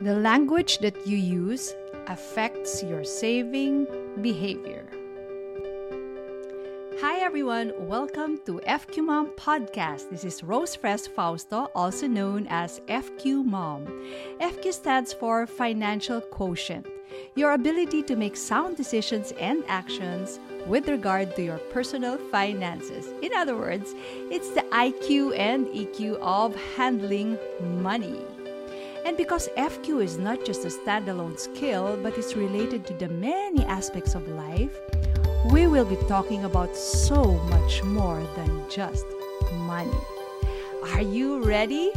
The language that you use affects your saving behavior. Hi everyone, welcome to FQ Mom Podcast. This is Rose Fres Fausto, also known as FQ Mom. FQ stands for Financial Quotient, your ability to make sound decisions and actions with regard to your personal finances. In other words, it's the IQ and EQ of handling money. And because FQ is not just a standalone skill, but it's related to the many aspects of life, we will be talking about so much more than just money. Are you ready?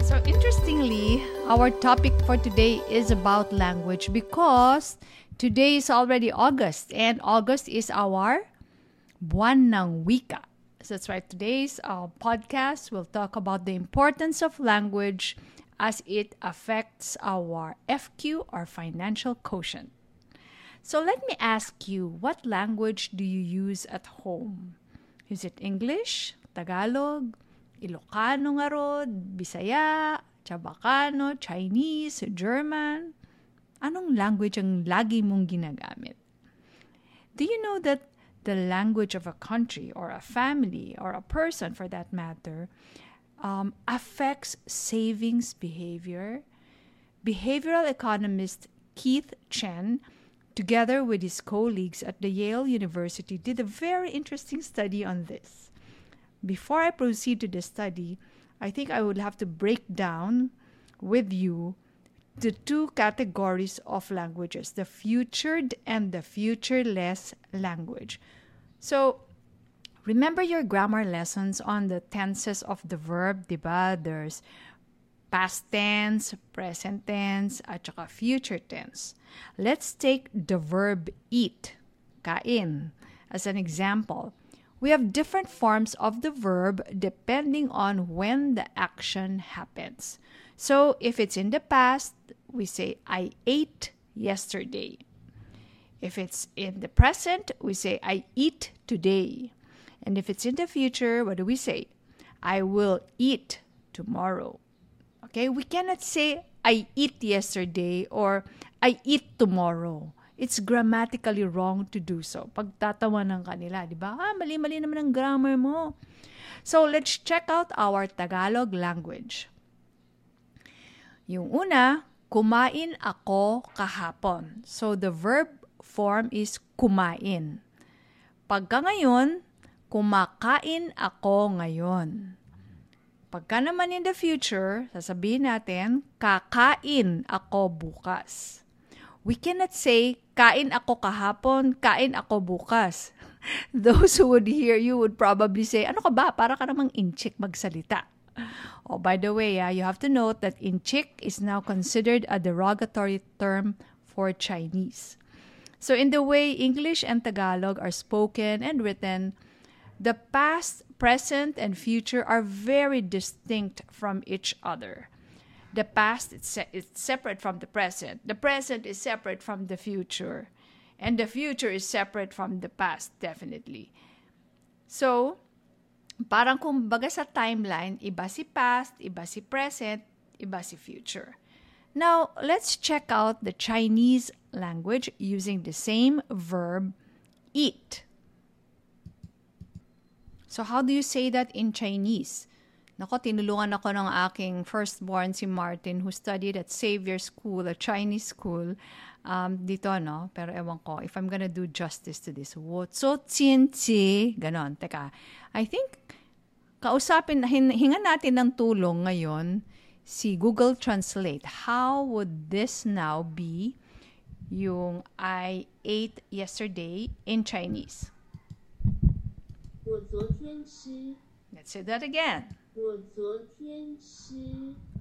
So, interestingly, our topic for today is about language because today is already August, and August is our Buwan ng Wika. That's right. Today's uh, podcast will talk about the importance of language as it affects our FQ or financial quotient. So let me ask you, what language do you use at home? Is it English, Tagalog, Ilocano nga rod, Bisaya, Chabacano, Chinese, German? Anong language ang lagi mong ginagamit? Do you know that the language of a country or a family or a person for that matter um, affects savings behavior? Behavioral economist Keith Chen together with his colleagues at the Yale University, did a very interesting study on this. Before I proceed to the study, I think I would have to break down with you the two categories of languages the futured and the futureless language. So, remember your grammar lessons on the tenses of the verb, diba? There's past tense, present tense, at saka future tense. Let's take the verb eat, kain, as an example. We have different forms of the verb depending on when the action happens. So if it's in the past, we say, I ate yesterday. If it's in the present, we say, I eat today. And if it's in the future, what do we say? I will eat tomorrow. Okay? We cannot say, I eat yesterday or I eat tomorrow. It's grammatically wrong to do so. Pagtatawa ng kanila, di ba? Ah, mali-mali naman ang grammar mo. So, let's check out our Tagalog language. Yung una, kumain ako kahapon. So, the verb form is kumain. Pagka ngayon, kumakain ako ngayon. Pagka naman in the future, sasabihin natin, kakain ako bukas. We cannot say, kain ako kahapon, kain ako bukas. Those who would hear you would probably say, ano ka ba? Para ka namang inchik magsalita. Oh, by the way, uh, you have to note that in inchik is now considered a derogatory term for Chinese. So in the way English and Tagalog are spoken and written, the past, present, and future are very distinct from each other. The past is, se- is separate from the present. The present is separate from the future. And the future is separate from the past, definitely. So, parang kumbaga sa timeline, iba si past, iba si present, iba si future. Now, let's check out the Chinese language using the same verb eat. So how do you say that in Chinese? Nako, tinulungan ako ng aking firstborn si Martin who studied at Xavier School, a Chinese school. um, dito, no? Pero ewan ko, if I'm gonna do justice to this, wotso tsinci, ganon. Teka, I think, kausapin, hinga natin ng tulong ngayon si Google Translate. How would this now be yung I ate yesterday in Chinese? Let's say that again.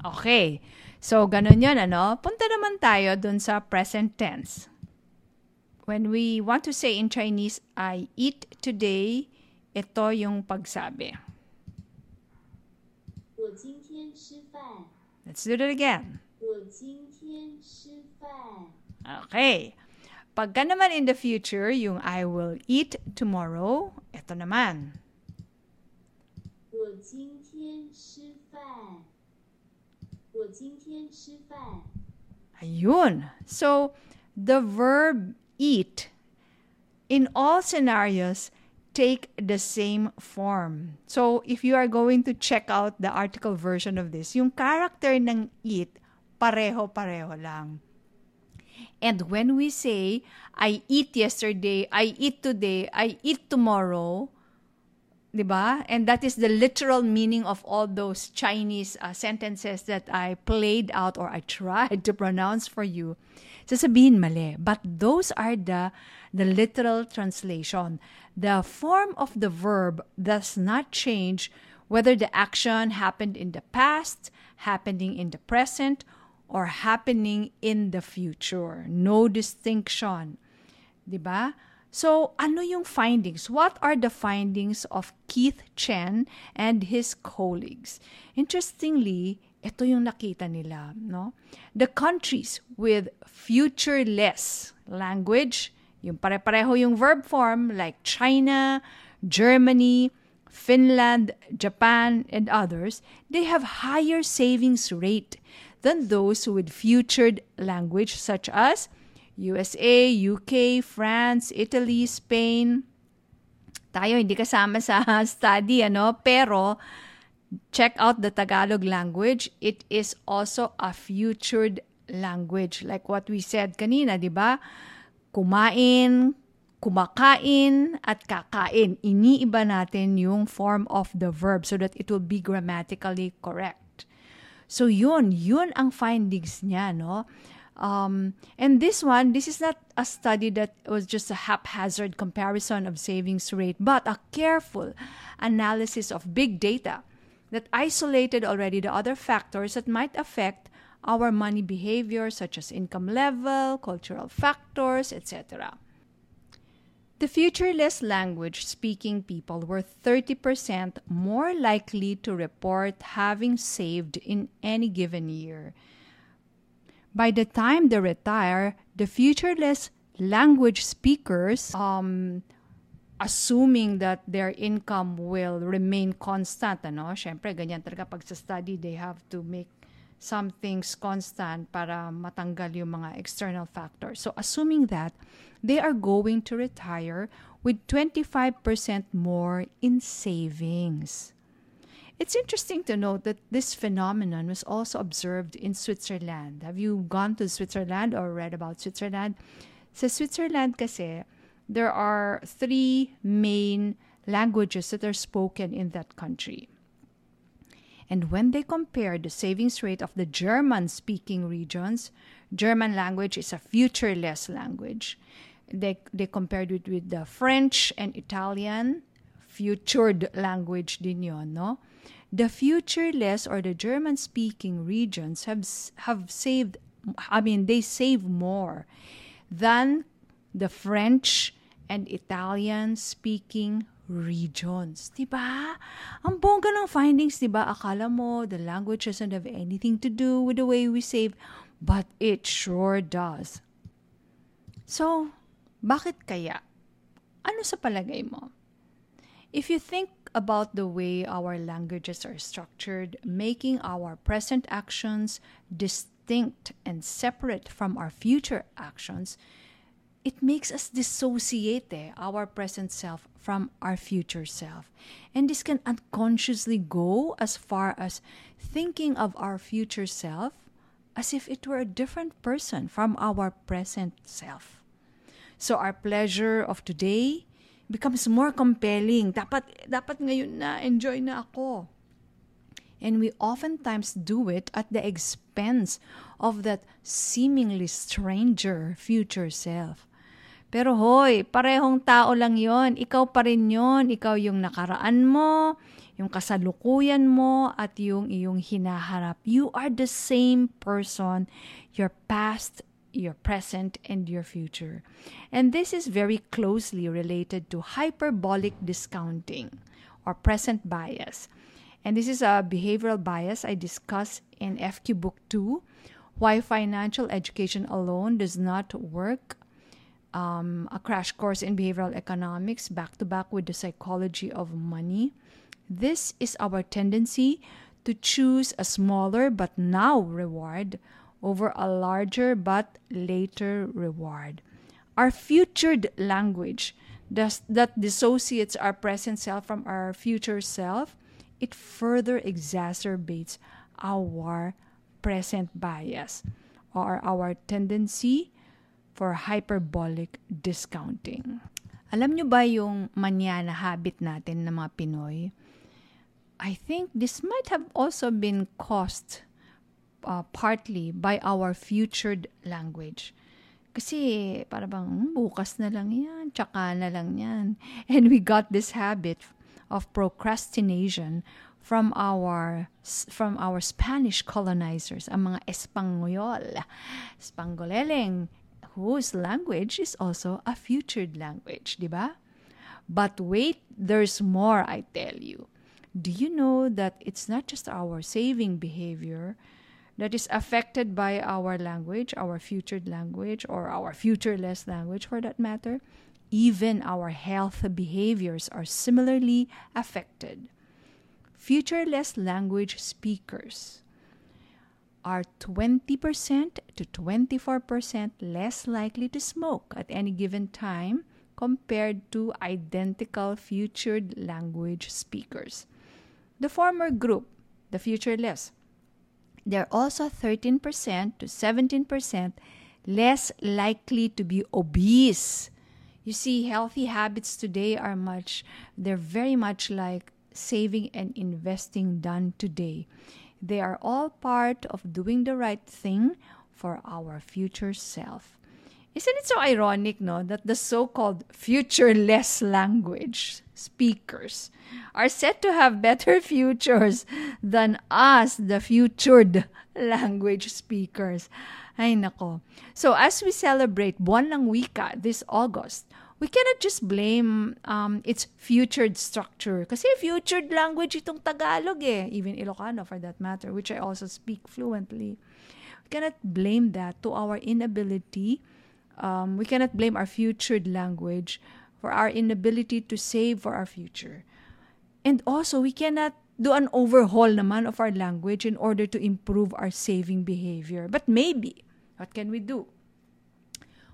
Okay. So, ganun yun, ano? Punta naman tayo dun sa present tense. When we want to say in Chinese, I eat today, ito yung pagsabi. Let's do that again. Okay. Pagka naman in the future, yung I will eat tomorrow, ito naman. 我今吃饭。 今天吃饭。 Ayun. So, the verb eat in all scenarios take the same form. So, if you are going to check out the article version of this, yung character ng eat, pareho-pareho lang. And when we say, I eat yesterday, I eat today, I eat tomorrow, 'di ba? And that is the literal meaning of all those Chinese uh, sentences that I played out or I tried to pronounce for you. Sasabihin mali. But those are the the literal translation. The form of the verb does not change whether the action happened in the past, happening in the present, or happening in the future. No distinction. 'Di ba? So, ano yung findings? What are the findings of Keith Chen and his colleagues? Interestingly, ito yung nakita nila, no? The countries with futureless language, yung pare-pareho yung verb form like China, Germany, Finland, Japan, and others, they have higher savings rate than those with futured language such as USA, UK, France, Italy, Spain. Tayo hindi kasama sa study, ano? Pero, check out the Tagalog language. It is also a futured language. Like what we said kanina, di ba? Kumain, kumakain, at kakain. Iniiba natin yung form of the verb so that it will be grammatically correct. So yun, yun ang findings niya, no? Um, and this one, this is not a study that was just a haphazard comparison of savings rate, but a careful analysis of big data that isolated already the other factors that might affect our money behavior, such as income level, cultural factors, etc. The futureless language speaking people were 30% more likely to report having saved in any given year. By the time they retire, the futureless language speakers, um, assuming that their income will remain constant, ano? Siyempre, ganyan talaga pag sa study, they have to make some things constant para matanggal yung mga external factors. So, assuming that, they are going to retire with 25% more in savings. It's interesting to note that this phenomenon was also observed in Switzerland. Have you gone to Switzerland or read about Switzerland? Sa Switzerland kasi, there are three main languages that are spoken in that country. And when they compared the savings rate of the German speaking regions, German language is a futureless language. They, they compared it with the French and Italian, futured language din yun, no? The futureless or the German speaking regions have, have saved, I mean, they save more than the French and Italian speaking regions. Diba? Ang bongga ng findings, diba? Akala mo the language doesn't have anything to do with the way we save, but it sure does. So, bakit kaya? Ano sa palagay mo? If you think about the way our languages are structured, making our present actions distinct and separate from our future actions, it makes us dissociate our present self from our future self. And this can unconsciously go as far as thinking of our future self as if it were a different person from our present self. So our pleasure of today becomes more compelling. Dapat, dapat ngayon na, enjoy na ako. And we oftentimes do it at the expense of that seemingly stranger future self. Pero hoy, parehong tao lang yon. Ikaw pa rin yon. Ikaw yung nakaraan mo, yung kasalukuyan mo, at yung iyong hinaharap. You are the same person, your past, your present, and your future. And this is very closely related to hyperbolic discounting or present bias. And this is a behavioral bias I discuss in FQ Book 2 Why Financial Education Alone Does Not Work um, a crash course in behavioral economics back to back with the psychology of money. This is our tendency to choose a smaller but now reward over a larger but later reward. Our futured language does, that dissociates our present self from our future self, it further exacerbates our present bias or our tendency for hyperbolic discounting. Alam nyo ba yung manyana habit natin ng mga Pinoy? I think this might have also been caused uh, partly by our futured language. Kasi para bang hmm, bukas na lang yan, tsaka na lang. And we got this habit of procrastination from our from our Spanish colonizers, ang mga Espanyol, Spangoleleng, whose language is also a futured language, di ba? But wait, there's more, I tell you. Do you know that it's not just our saving behavior that is affected by our language, our futured language, or our futureless language for that matter? Even our health behaviors are similarly affected futureless language speakers are 20% to 24% less likely to smoke at any given time compared to identical futured language speakers. The former group, the futureless, they're also 13% to 17% less likely to be obese. You see, healthy habits today are much, they're very much like saving and investing done today. They are all part of doing the right thing for our future self. Isn't it so ironic, no, that the so called futureless language speakers are said to have better futures than us, the futured language speakers? Ay nako. So as we celebrate Buwan ng Wika this August, we cannot just blame um, its futured structure. Kasi futured language itong Tagalog eh. Even Ilocano for that matter, which I also speak fluently. We cannot blame that to our inability. Um, we cannot blame our futured language for our inability to save for our future. And also, we cannot do an overhaul naman of our language in order to improve our saving behavior. But maybe, what can we do?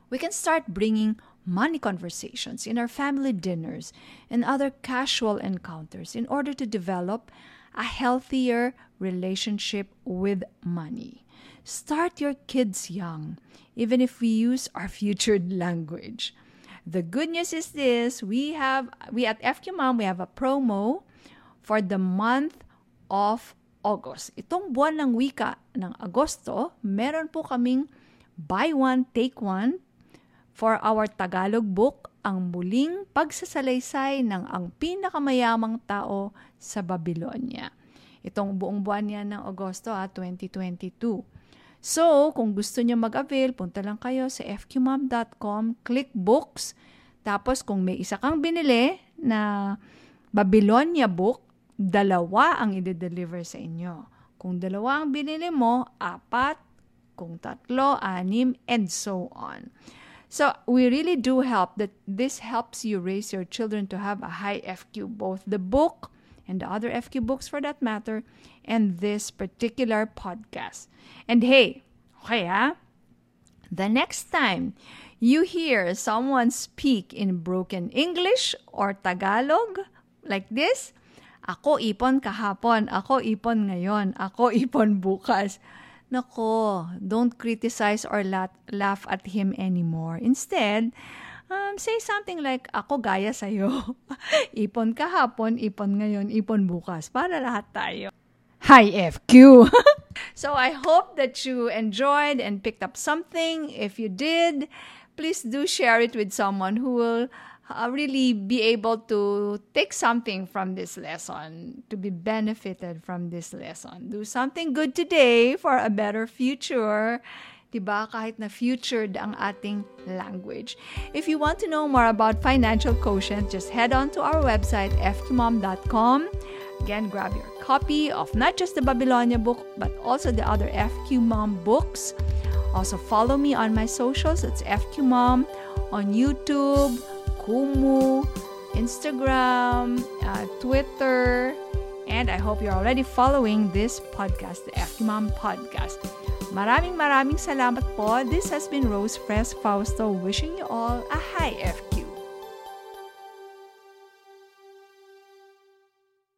We can start bringing money conversations in our family dinners and other casual encounters in order to develop a healthier relationship with money. Start your kids young, even if we use our futured language. The good news is this, we have we at FQ Mom we have a promo for the month of August. Itong buwan ng wika ng Agosto, meron po kaming buy one take one For our Tagalog book, ang muling pagsasalaysay ng ang pinakamayamang tao sa Babylonia. Itong buong buwan yan ng Agosto ah, 2022. So, kung gusto niyo mag-avail, punta lang kayo sa fqmom.com, click books, tapos kung may isa kang binili na Babylonia book, dalawa ang i-deliver sa inyo. Kung dalawa ang binili mo, apat, kung tatlo, anim, and so on. So we really do help that this helps you raise your children to have a high FQ, both the book and the other FQ books for that matter, and this particular podcast. And hey, okay, ah, the next time you hear someone speak in broken English or Tagalog like this, ako ipon kahapon, ako ipon ngayon, ako ipon bukas. Nako, don't criticize or laugh at him anymore. Instead, um, say something like, ako gaya sa'yo. ipon kahapon, ipon ngayon, ipon bukas. Para lahat tayo. Hi, FQ! so I hope that you enjoyed and picked up something. If you did, please do share it with someone who will uh, really be able to take something from this lesson, to be benefited from this lesson. Do something good today for a better future. Diba? Kahit na futured ang ating language. If you want to know more about financial quotient, just head on to our website, fqmom.com. Again, grab your copy of not just the Babylonia book, but also the other FQ Mom books. Also, follow me on my socials. It's FQ Mom on YouTube, Kumu, Instagram, uh, Twitter, And I hope you're already following this podcast, the FQ Mom Podcast. Maraming maraming salamat po. This has been Rose Press Fausto wishing you all a high FK